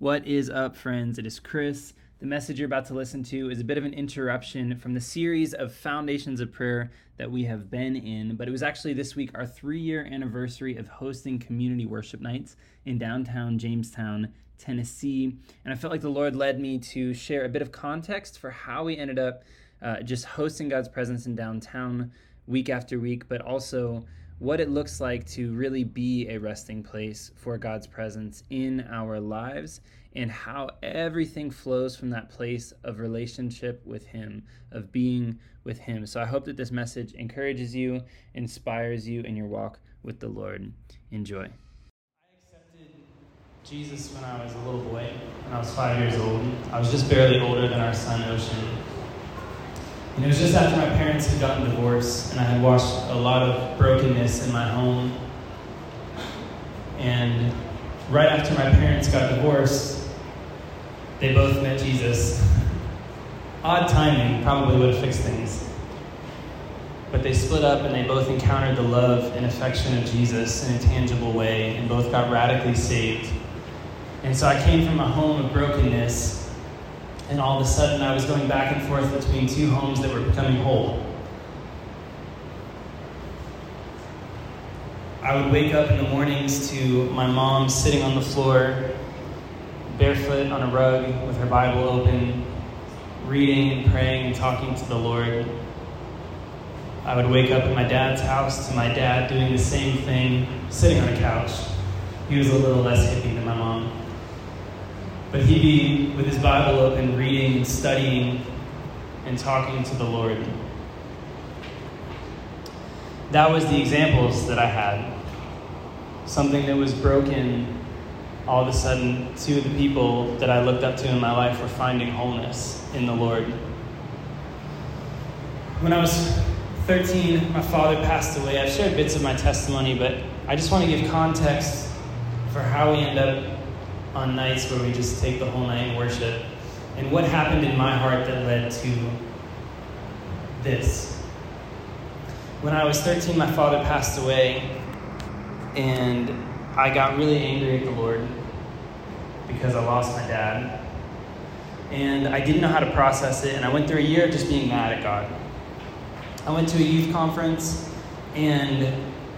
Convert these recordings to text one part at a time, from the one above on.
What is up, friends? It is Chris. The message you're about to listen to is a bit of an interruption from the series of Foundations of Prayer that we have been in, but it was actually this week our three year anniversary of hosting community worship nights in downtown Jamestown, Tennessee. And I felt like the Lord led me to share a bit of context for how we ended up uh, just hosting God's presence in downtown week after week, but also what it looks like to really be a resting place for God's presence in our lives and how everything flows from that place of relationship with Him, of being with Him. So I hope that this message encourages you, inspires you in your walk with the Lord. Enjoy. I accepted Jesus when I was a little boy, when I was five years old. I was just barely older than our son, Ocean. And it was just after my parents had gotten divorced, and I had watched a lot of brokenness in my home. And right after my parents got divorced, they both met Jesus. Odd timing, probably would have fixed things. But they split up and they both encountered the love and affection of Jesus in a tangible way, and both got radically saved. And so I came from a home of brokenness and all of a sudden I was going back and forth between two homes that were becoming whole. I would wake up in the mornings to my mom sitting on the floor, barefoot on a rug with her Bible open, reading and praying and talking to the Lord. I would wake up at my dad's house to my dad doing the same thing, sitting on a couch. He was a little less hippie than my mom. But he'd be with his Bible open, reading, and studying, and talking to the Lord. That was the examples that I had. Something that was broken, all of a sudden, two of the people that I looked up to in my life were finding wholeness in the Lord. When I was 13, my father passed away. I've shared bits of my testimony, but I just want to give context for how we end up on nights where we just take the whole night and worship. And what happened in my heart that led to this? When I was 13, my father passed away, and I got really angry at the Lord because I lost my dad. And I didn't know how to process it, and I went through a year of just being mad at God. I went to a youth conference, and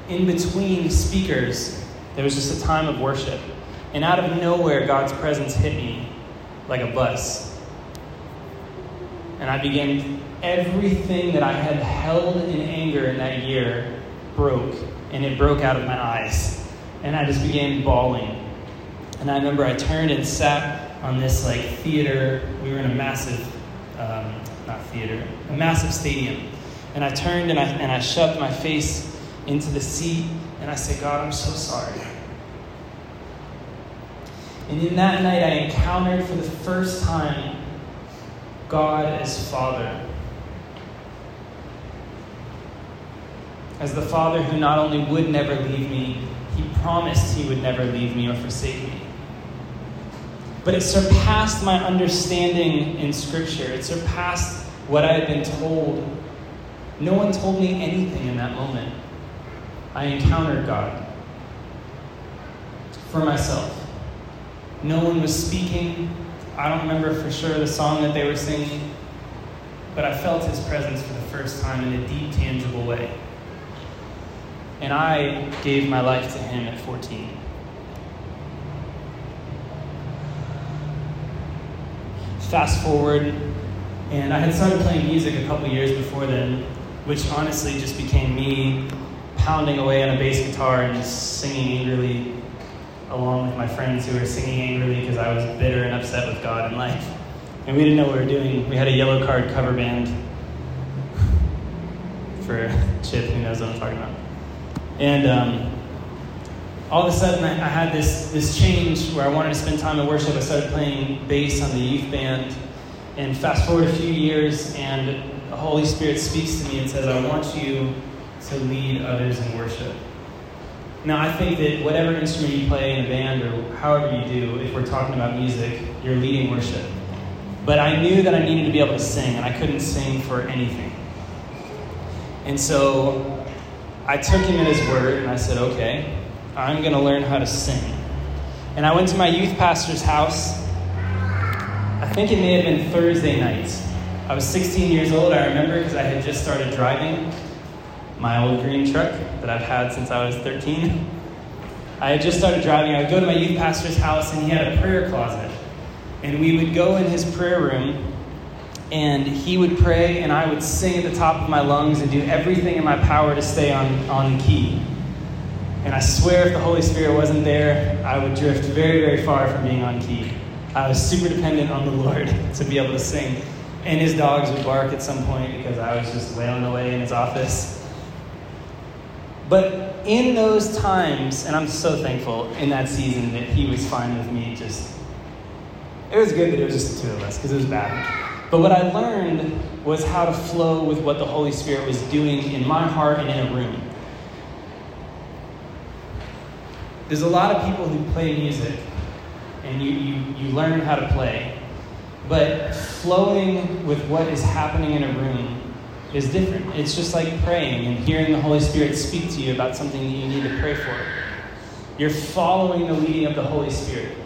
in between speakers, there was just a time of worship. And out of nowhere, God's presence hit me like a bus. And I began, everything that I had held in anger in that year broke, and it broke out of my eyes. And I just began bawling. And I remember I turned and sat on this like theater. We were in a massive, um, not theater, a massive stadium. And I turned and I, and I shoved my face into the seat and I said, God, I'm so sorry. And in that night, I encountered for the first time God as Father. As the Father who not only would never leave me, he promised he would never leave me or forsake me. But it surpassed my understanding in Scripture. It surpassed what I had been told. No one told me anything in that moment. I encountered God for myself. No one was speaking. I don't remember for sure the song that they were singing, but I felt his presence for the first time in a deep, tangible way. And I gave my life to him at 14. Fast forward, and I had started playing music a couple years before then, which honestly just became me pounding away on a bass guitar and just singing angrily along with my friends who were singing angrily because I was bitter and upset with God and life. And we didn't know what we were doing. We had a Yellowcard cover band for Chip, who knows what I'm talking about. And um, all of a sudden, I, I, had this, this change where I wanted to spend time in worship. I started playing bass on the youth band. And fast forward a few years, and the Holy Spirit speaks to me and says, I want you to lead others in worship. Now, I think that whatever instrument you play in a band or however you do, if we're talking about music, you're leading worship. But I knew that I needed to be able to sing, and I couldn't sing for anything. And so I took him at his word, and I said, okay, I'm going to learn how to sing. And I went to my youth pastor's house. I think it may have been Thursday night. I was 16 years old, I remember, because I had just started driving my old green truck that I've had since I was 13. I had just started driving. I would go to my youth pastor's house, and he had a prayer closet. And we would go in his prayer room, and he would pray, and I would sing at the top of my lungs and do everything in my power to stay on, on key. And I swear, if the Holy Spirit wasn't there, I would drift very, very far from being on key. I was super dependent on the Lord to be able to sing. And his dogs would bark at some point because I was just wailing away in his office. But in those times, and I'm so thankful in that season that he was fine with me just. It was good that it was just the two of us because it was bad. But what I learned was how to flow with what the Holy Spirit was doing in my heart and in a room. There's a lot of people who play music, and you, you, you learn how to play. But flowing with what is happening in a room is different. It's just like praying and hearing the Holy Spirit speak to you about something that you need to pray for. You're following the leading of the Holy Spirit.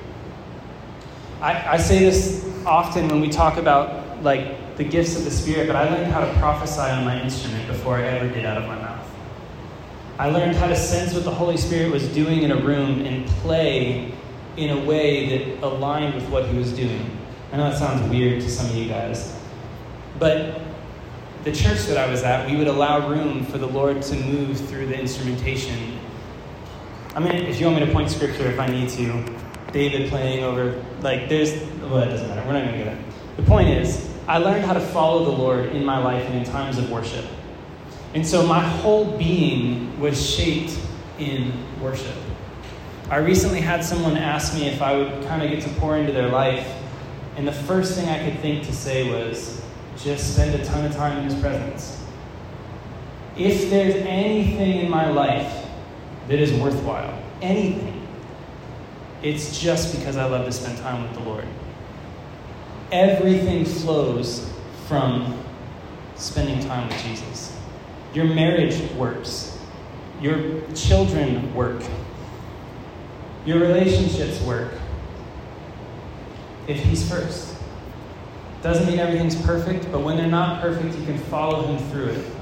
I, I say this often when we talk about like the gifts of the Spirit, but I learned how to prophesy on my instrument before I ever did out of my mouth. I learned how to sense what the Holy Spirit was doing in a room and play in a way that aligned with what he was doing. I know that sounds weird to some of you guys, but the church that I was at, we would allow room for the Lord to move through the instrumentation. I mean, if you want me to point scripture if I need to, David playing over, like, there's, well, it doesn't matter. We're not going to get it. The point is, I learned how to follow the Lord in my life and in times of worship. And so my whole being was shaped in worship. I recently had someone ask me if I would kind of get to pour into their life, and the first thing I could think to say was, just spend a ton of time in His presence. If there's anything in my life that is worthwhile, anything, it's just because I love to spend time with the Lord. Everything flows from spending time with Jesus. Your marriage works, your children work, your relationships work if He's first. Doesn't mean everything's perfect, but when they're not perfect, you can follow him through it.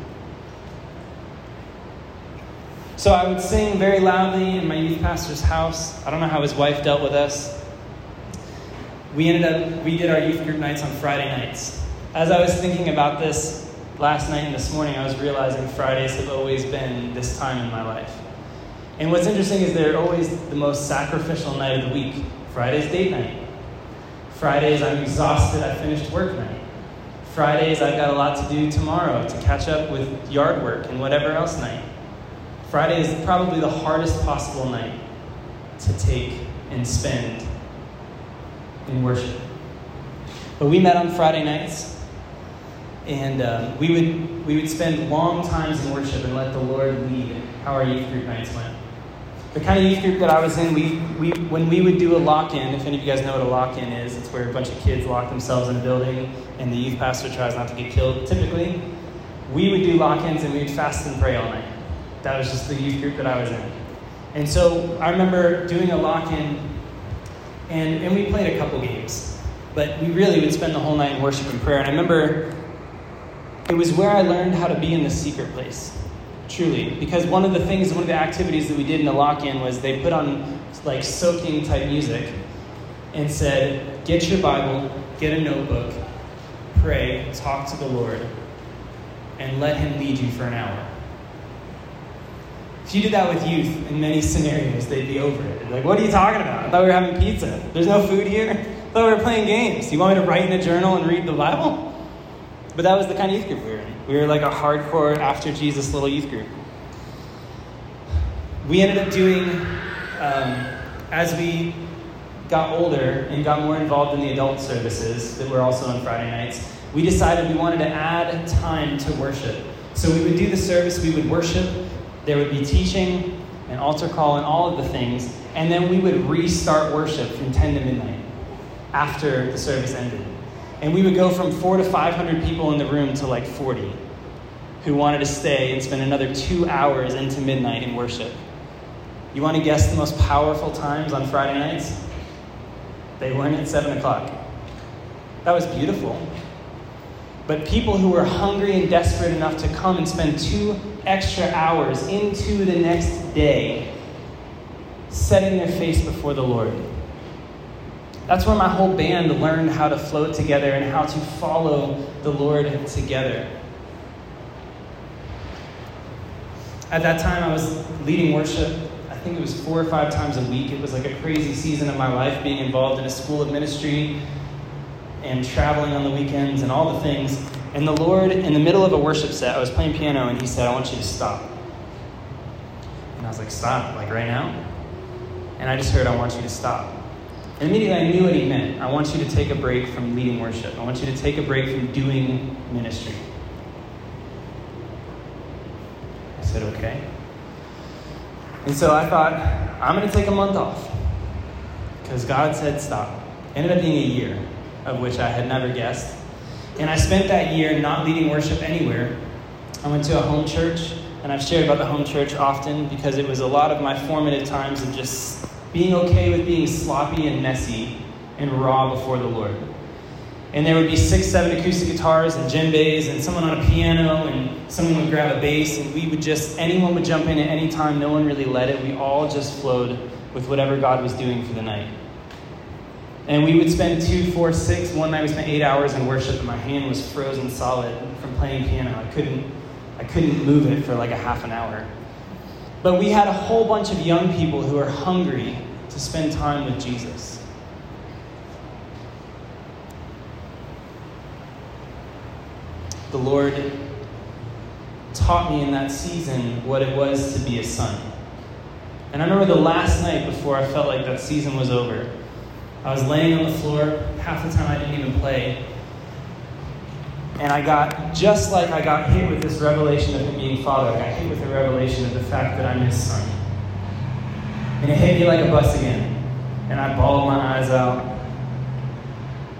So I would sing very loudly in my youth pastor's house. I don't know how his wife dealt with us. We ended up, we did our youth group nights on Friday nights. As I was thinking about this last night and this morning, I was realizing Fridays have always been this time in my life. And what's interesting is they're always the most sacrificial night of the week. Friday's date night. Fridays, I'm exhausted, I finished work night. Fridays, I've got a lot to do tomorrow to catch up with yard work and whatever else night. Friday is probably the hardest possible night to take and spend in worship. But we met on Friday nights, and um, we, would, we would spend long times in worship and let the Lord lead how our youth group nights went the kind of youth group that I was in, we, we, when we would do a lock in, if any of you guys know what a lock in is, it's where a bunch of kids lock themselves in a building and the youth pastor tries not to get killed typically. We would do lock ins and we would fast and pray all night. That was just the youth group that I was in. And so I remember doing a lock in and, and we played a couple games, but we really would spend the whole night in worship and prayer. And I remember it was where I learned how to be in the secret place truly. Because one of the things, one of the activities that we did in the lock in was they put on like soaking type music and said, Get your Bible, get a notebook, pray, talk to the Lord, and let Him lead you for an hour. If you did that with youth in many scenarios, they'd be over it. like, what are you talking about? I thought we were having pizza. There's no food here. I thought we were playing games. You want me to write in a journal and read the Bible? But that was the kind of youth group we were in. We were like a hardcore after Jesus little youth group. We ended up doing, um, as we got older and got more involved in the adult services that were also on Friday nights, we decided we wanted to add time to worship. So we would do the service, we would worship, there would be teaching, an altar call, and all of the things, and then we would restart worship from 10 to midnight after the service ended. And we would go from four to 500 people in the room to like 40 who wanted to stay and spend another two hours into midnight in worship. You want to guess the most powerful times on Friday nights? They weren't at 7 o'clock. That was beautiful. But people who were hungry and desperate enough to come and spend two extra hours into the next day setting their face before the Lord. That's where my whole band learned how to float together and how to follow the Lord together. At that time, I was leading worship. I think it was four or five times a week. It was like a crazy season of my life being involved in a school of ministry and traveling on the weekends and all the things. And the Lord, in the middle of a worship set, I was playing piano and He said, I want you to stop. And I was like, Stop? Like right now? And I just heard, I want you to stop. And immediately I knew what He meant. I want you to take a break from leading worship, I want you to take a break from doing ministry. I said, Okay. And so I thought, I'm going to take a month off because God said stop. Ended up being a year of which I had never guessed. And I spent that year not leading worship anywhere. I went to a home church, and I've shared about the home church often because it was a lot of my formative times of just being okay with being sloppy and messy and raw before the Lord. And there would be six, seven acoustic guitars and djembes and someone on a piano and someone would grab a bass and we would just, anyone would jump in at any time. No one really led it. We all just flowed with whatever God was doing for the night. And we would spend two, four, six. One night we spent eight hours in worship, and my hand was frozen solid from playing piano. I couldn't, I couldn't move it for like a half an hour. But we had a whole bunch of young people who were hungry to spend time with Jesus. The Lord taught me in that season what it was to be a son. And I remember the last night before I felt like that season was over. I was laying on the floor. Half the time I didn't even play. And I got, just like I got hit with this revelation of him being father, I got hit with the revelation of the fact that I'm his son. And it hit me like a bus again. And I bawled my eyes out.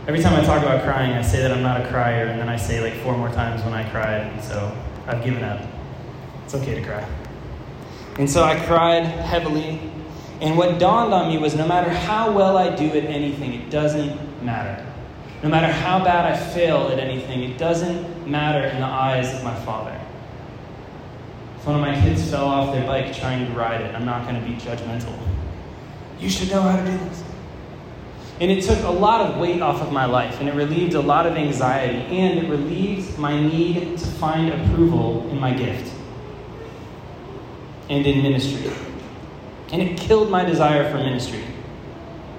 Every time I talk about crying, I say that I'm not a crier, and then I say like four more times when I cried, and so I've given up. It's okay to cry. And so I cried heavily, and what dawned on me was no matter how well I do at anything, it doesn't matter. No matter how bad I fail at anything, it doesn't matter in the eyes of my Father. If one of my kids fell off their bike trying to ride it, I'm not going to be judgmental. You should know how to do this. And it took a lot of weight off of my life, and it relieved a lot of anxiety, and it relieved my need to find approval in my gift and in ministry. And it killed my desire for ministry,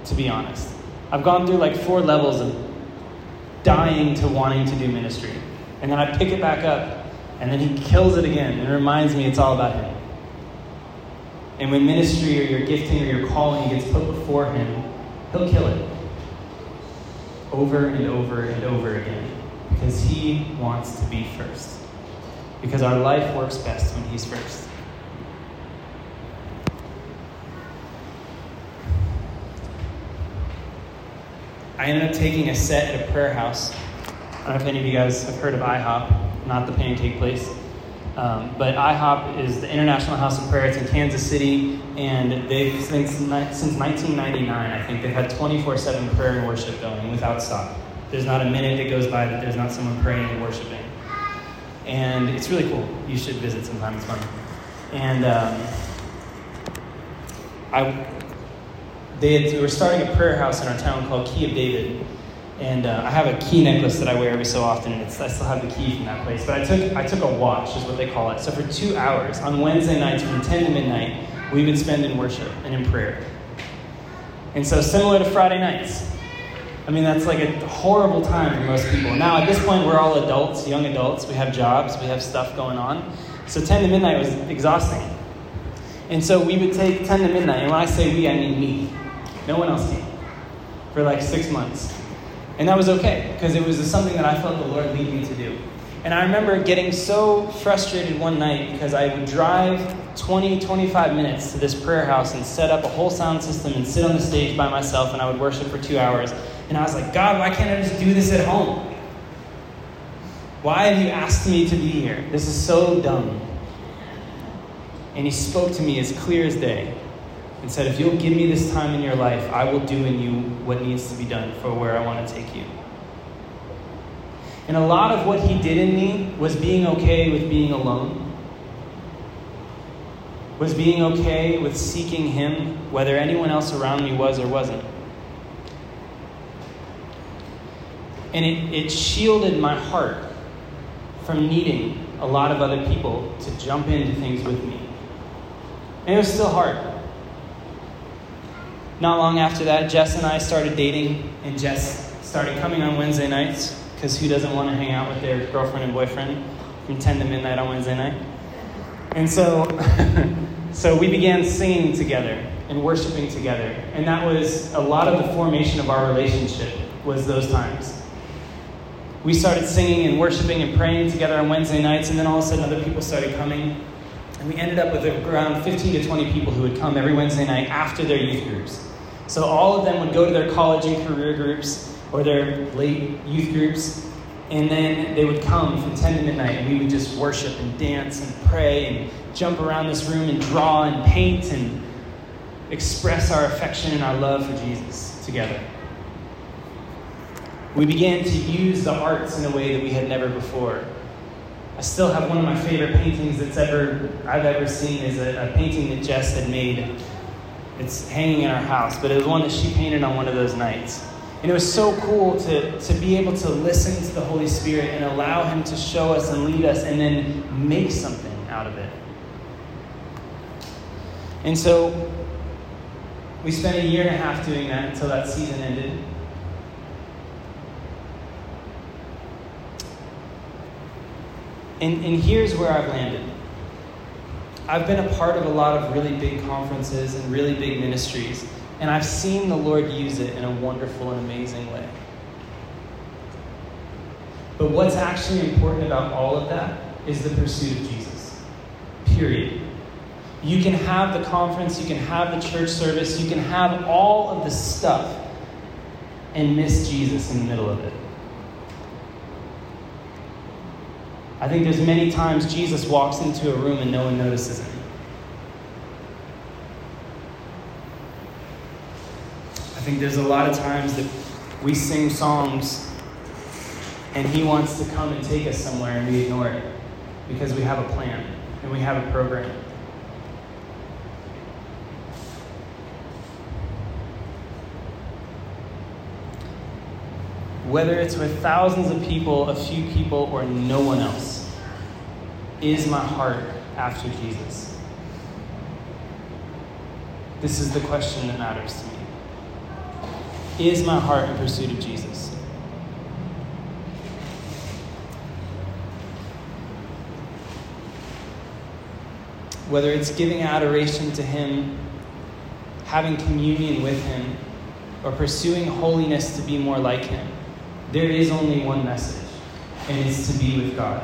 to be honest. I've gone through like four levels of dying to wanting to do ministry. And then I pick it back up, and then he kills it again and reminds me it's all about him. And when ministry or your gifting or your calling gets put before him, he'll kill it over and over and over again because he wants to be first. Because our life works best when he's first. I ended up taking a set at a prayer house. I don't know if any of you guys have heard of IHOP, not the pancake place. Um, but IHOP is the International House of Prayer. It's in Kansas City, and they've since, since 1999, I think they've had 24/7 prayer and worship going without stop. There's not a minute that goes by that there's not someone praying and worshiping, and it's really cool. You should visit sometime. It's fun. And um, I they, had, they were starting a prayer house in our town called Key of David. And uh, I have a key necklace that I wear every so often, and I still have the key from that place. But I took, I took a watch, is what they call it. So for two hours, on Wednesday nights from 10 to midnight, we would spend in worship and in prayer. And so, similar to Friday nights, I mean, that's like a horrible time for most people. Now, at this point, we're all adults, young adults. We have jobs, we have stuff going on. So, 10 to midnight was exhausting. And so, we would take 10 to midnight, and when I say we, I mean me. No one else came for like six months. And that was okay because it was something that I felt the Lord lead me to do. And I remember getting so frustrated one night because I would drive 20, 25 minutes to this prayer house and set up a whole sound system and sit on the stage by myself and I would worship for two hours. And I was like, God, why can't I just do this at home? Why have you asked me to be here? This is so dumb. And he spoke to me as clear as day. And said, If you'll give me this time in your life, I will do in you what needs to be done for where I want to take you. And a lot of what he did in me was being okay with being alone, was being okay with seeking him, whether anyone else around me was or wasn't. And it, it shielded my heart from needing a lot of other people to jump into things with me. And it was still hard. Not long after that, Jess and I started dating, and Jess started coming on Wednesday nights because who doesn't want to hang out with their girlfriend and boyfriend from 10 to midnight on Wednesday night? And so, so we began singing together and worshiping together. And that was a lot of the formation of our relationship was those times we started singing and worshiping and praying together on Wednesday nights, and then all of a sudden other people started coming. And we ended up with around 15 to 20 people who would come every Wednesday night after their youth groups. So all of them would go to their college and career groups or their late youth groups, and then they would come from 10 to midnight, and we would just worship and dance and pray and jump around this room and draw and paint and express our affection and our love for Jesus together we began to use the arts in a way that we had never before. I still have one of my favorite paintings that's ever I've ever seen is a, a, painting that Jess had made. It's hanging in our house, but it was one that she painted on one of those nights. And it was so cool to, to be able to listen to the Holy Spirit and allow Him to show us and lead us and then make something out of it. And so we spent a year and a half doing that until that season ended. And, and here's where I've landed. I've been a part of a lot of really big conferences and really big ministries, and I've seen the Lord use it in a wonderful and amazing way. But what's actually important about all of that is the pursuit of Jesus. Period. You can have the conference, you can have the church service, you can have all of the stuff and miss Jesus in the middle of it. I think there's many times Jesus walks into a room and no one notices him. I think there's a lot of times that we sing songs and he wants to come and take us somewhere and we ignore it because we have a plan and we have a program. Whether it's with thousands of people, a few people, or no one else, is my heart after Jesus? This is the question that matters to me. Is my heart in pursuit of Jesus? Whether it's giving adoration to Him, having communion with Him, or pursuing holiness to be more like Him there is only one message, and it's to be with God.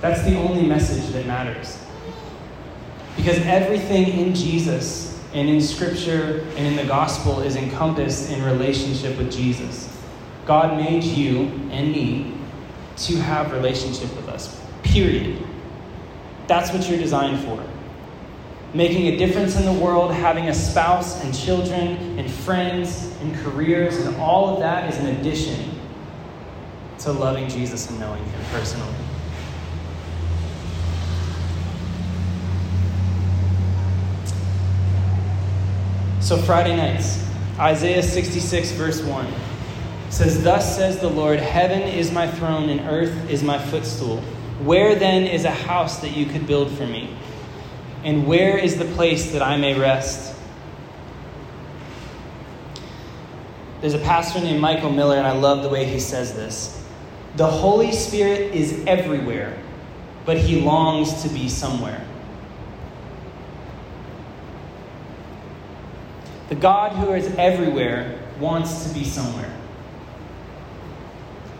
That's the only message that matters. Because everything in Jesus and in Scripture and in the gospel is encompassed in relationship with Jesus. God made you and me to have relationship with us. Period. That's what you're designed for making a difference in the world, having a spouse and children and friends and careers, and all of that is an addition to loving Jesus and knowing Him personally. So, Friday nights, Isaiah 66, verse 1 says, Thus says the Lord, Heaven is my throne and earth is my footstool. Where then is a house that you could build for me? And where is the place that I may rest? There's a pastor named Michael Miller, and I love the way he says this. The Holy Spirit is everywhere, but he longs to be somewhere. The God who is everywhere wants to be somewhere.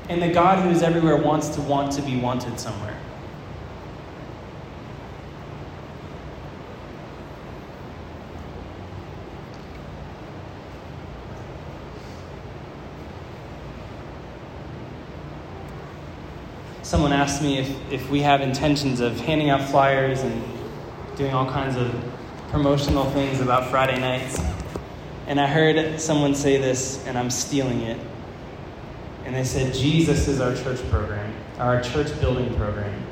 And the God who is everywhere wants to want to be wanted somewhere. Someone asked me if, if we have intentions of handing out flyers and doing all kinds of promotional things about Friday nights. And I heard someone say this, and I'm stealing it. And they said, Jesus is our church program, our church building program.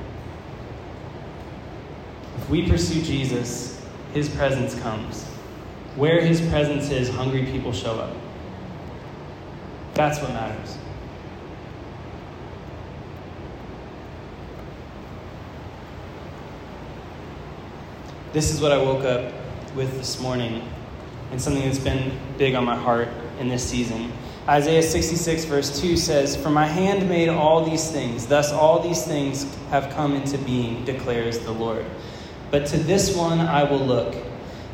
If we pursue Jesus, his presence comes. Where his presence is, hungry people show up. That's what matters. This is what I woke up with this morning, and something that's been big on my heart in this season. Isaiah 66, verse 2 says, For my hand made all these things, thus all these things have come into being, declares the Lord. But to this one I will look,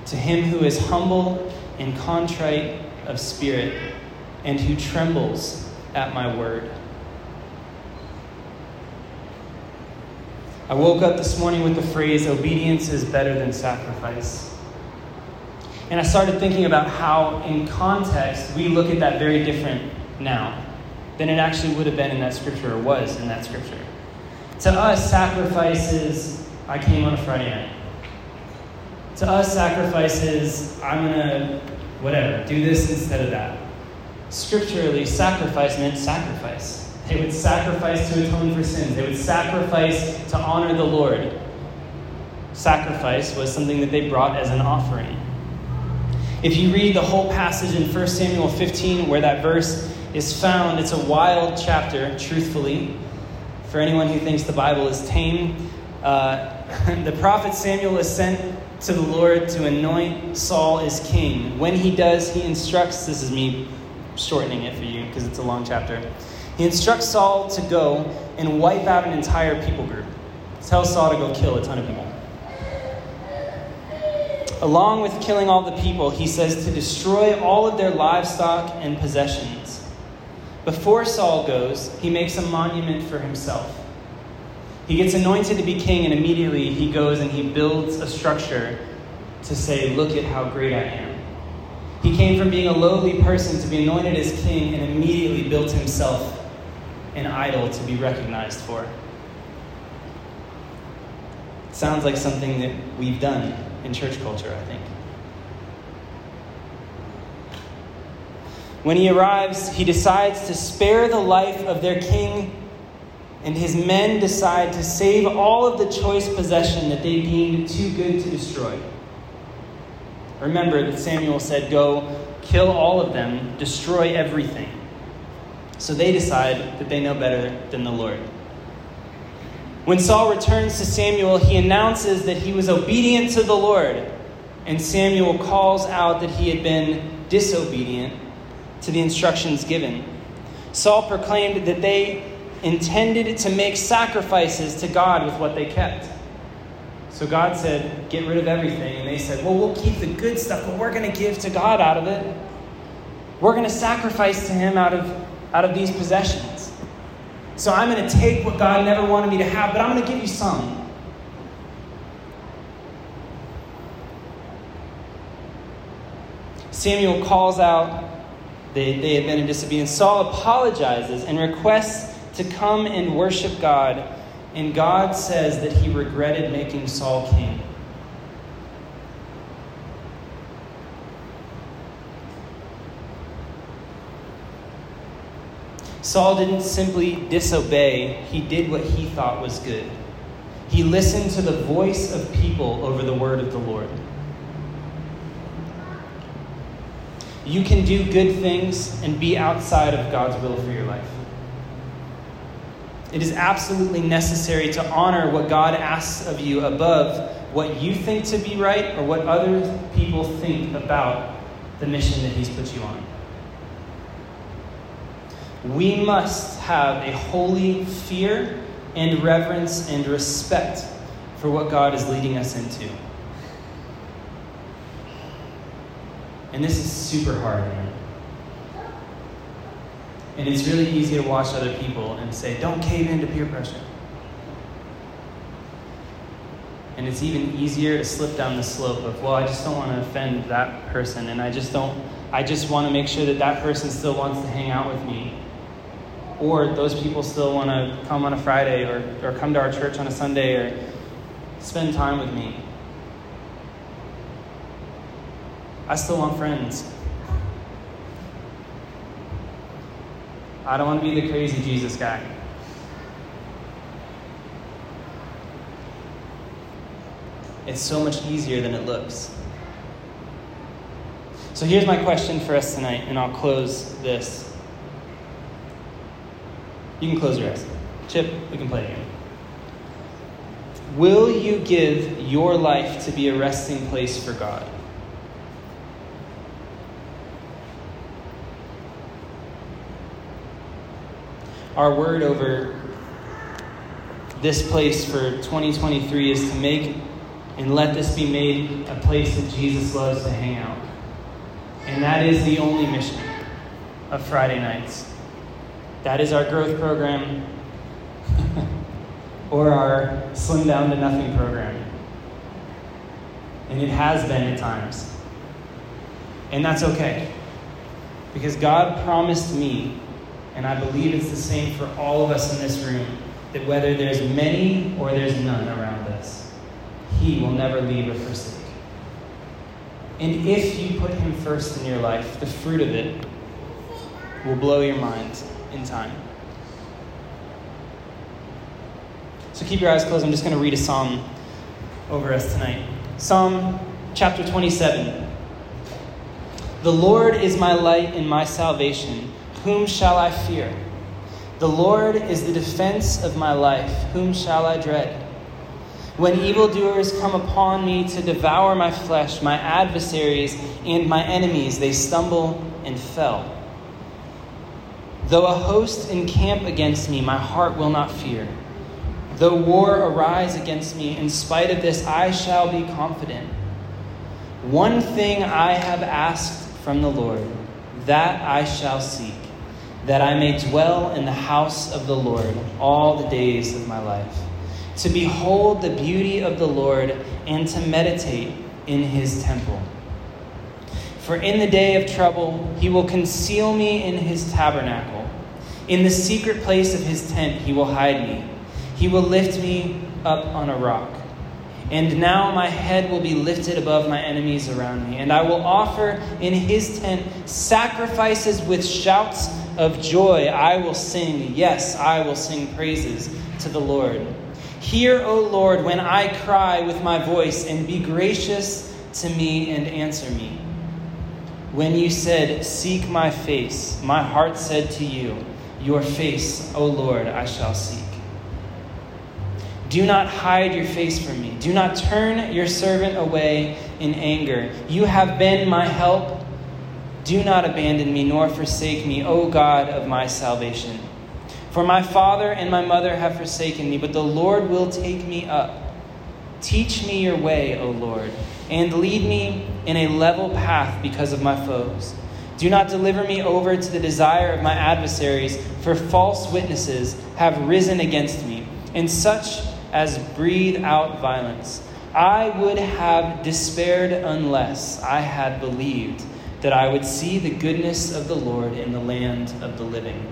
to him who is humble and contrite of spirit, and who trembles at my word. I woke up this morning with the phrase, obedience is better than sacrifice. And I started thinking about how, in context, we look at that very different now than it actually would have been in that scripture or was in that scripture. To us, sacrifices, I came on a Friday night. To us, sacrifices, I'm going to, whatever, do this instead of that. Scripturally, sacrifice meant sacrifice. They would sacrifice to atone for sins. They would sacrifice to honor the Lord. Sacrifice was something that they brought as an offering. If you read the whole passage in 1 Samuel 15, where that verse is found, it's a wild chapter, truthfully. For anyone who thinks the Bible is tame, uh, the prophet Samuel is sent to the Lord to anoint Saul as king. When he does, he instructs this is me shortening it for you because it's a long chapter. He instructs Saul to go and wipe out an entire people group. Tell Saul to go kill a ton of people. Along with killing all the people, he says to destroy all of their livestock and possessions. Before Saul goes, he makes a monument for himself. He gets anointed to be king, and immediately he goes and he builds a structure to say, Look at how great I am. He came from being a lowly person to be anointed as king and immediately built himself an idol to be recognized for. Sounds like something that we've done in church culture, I think. When he arrives, he decides to spare the life of their king, and his men decide to save all of the choice possession that they deemed too good to destroy. Remember that Samuel said, Go kill all of them, destroy everything. So they decide that they know better than the Lord. When Saul returns to Samuel, he announces that he was obedient to the Lord, and Samuel calls out that he had been disobedient to the instructions given. Saul proclaimed that they intended to make sacrifices to God with what they kept. So God said, Get rid of everything. And they said, Well, we'll keep the good stuff, but we're going to give to God out of it. We're going to sacrifice to Him out of out of these possessions. So I'm going to take what God never wanted me to have, but I'm going to give you some. Samuel calls out they, they had been in disobedience. Saul apologizes and requests to come and worship God, and God says that he regretted making Saul king. Saul didn't simply disobey, he did what he thought was good. He listened to the voice of people over the word of the Lord. You can do good things and be outside of God's will for your life. It is absolutely necessary to honor what God asks of you above what you think to be right or what other people think about the mission that He's put you on we must have a holy fear and reverence and respect for what God is leading us into. And this is super hard, man. And it's really easy to watch other people and say, don't cave into peer pressure. And it's even easier to slip down the slope of, well, I just don't want to offend that person, and I just don't, I just want to make sure that that person still wants to hang out with me or those people still want to come on a Friday or, or come to our church on a Sunday or spend time with me. I still want friends. I don't want to be the crazy Jesus guy. It's so much easier than it looks. So here's my question for us tonight, and I'll close this. You can close your eyes. Chip, we can play again. Will you give your life to be a resting place for God? Our word over this place for 2023 is to make and let this be made a place that Jesus loves to hang out. And that is the only mission of Friday nights. That is our growth program or our slim down to nothing program. And it has been at times. And that's okay. Because God promised me, and I believe it's the same for all of us in this room, that whether there's many or there's none around us, He will never leave or forsake. And if you put Him first in your life, the fruit of it will blow your mind in time. So keep your eyes closed. I'm just going to read a psalm over us tonight. Psalm chapter 27. The Lord is my light and my salvation. Whom shall I fear? The Lord is the defense of my life. Whom shall I dread? When evildoers come upon me to devour my flesh, my adversaries and my enemies, they stumble and fell. Though a host encamp against me, my heart will not fear. Though war arise against me, in spite of this, I shall be confident. One thing I have asked from the Lord, that I shall seek, that I may dwell in the house of the Lord all the days of my life to behold the beauty of the Lord and to meditate in his temple. For in the day of trouble, he will conceal me in his tabernacle. In the secret place of his tent, he will hide me. He will lift me up on a rock. And now my head will be lifted above my enemies around me, and I will offer in his tent sacrifices with shouts of joy. I will sing, yes, I will sing praises to the Lord. Hear, O Lord, when I cry with my voice, and be gracious to me and answer me. When you said, Seek my face, my heart said to you, Your face, O Lord, I shall seek. Do not hide your face from me. Do not turn your servant away in anger. You have been my help. Do not abandon me nor forsake me, O God of my salvation. For my father and my mother have forsaken me, but the Lord will take me up. Teach me your way, O Lord, and lead me in a level path because of my foes. Do not deliver me over to the desire of my adversaries, for false witnesses have risen against me, and such as breathe out violence. I would have despaired unless I had believed that I would see the goodness of the Lord in the land of the living.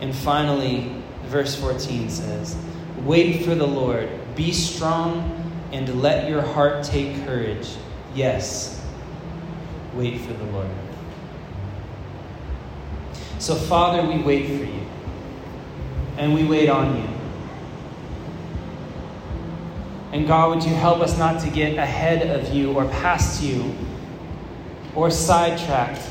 And finally, verse 14 says, Wait for the Lord, be strong, and let your heart take courage. Yes, wait for the Lord. So, Father, we wait for you, and we wait on you. And God, would you help us not to get ahead of you or past you or sidetracked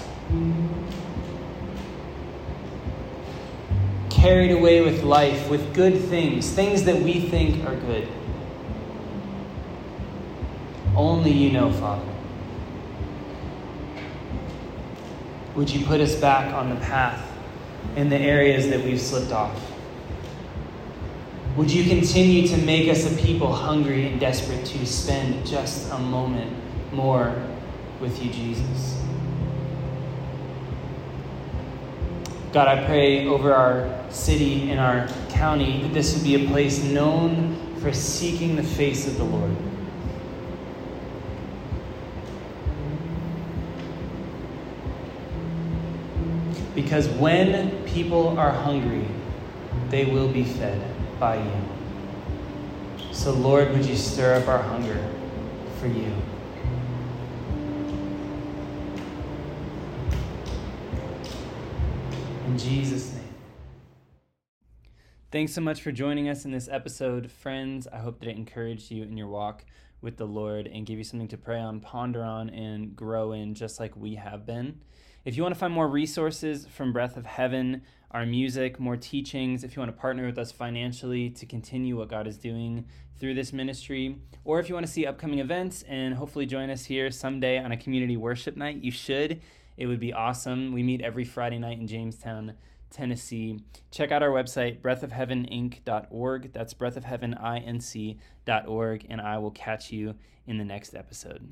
carried away with life, with good things, things that we think are good. Only you know, Father. Would you put us back on the path in the areas that we've slipped off? Would you continue to make us a people hungry and desperate to spend just a moment more with you, Jesus? God, I pray over our city and our county that this would be a place known for seeking the face of the Lord. Because when people are hungry, they will be fed by you. So, Lord, would you stir up our hunger for you? In Jesus' name. Thanks so much for joining us in this episode, friends. I hope that it encouraged you in your walk with the Lord and gave you something to pray on, ponder on, and grow in, just like we have been. If you want to find more resources from Breath of Heaven, our music, more teachings, if you want to partner with us financially to continue what God is doing through this ministry, or if you want to see upcoming events and hopefully join us here someday on a community worship night, you should. It would be awesome. We meet every Friday night in Jamestown. Tennessee. Check out our website, breathofheaveninc.org. That's breathofheaveninc.org, and I will catch you in the next episode.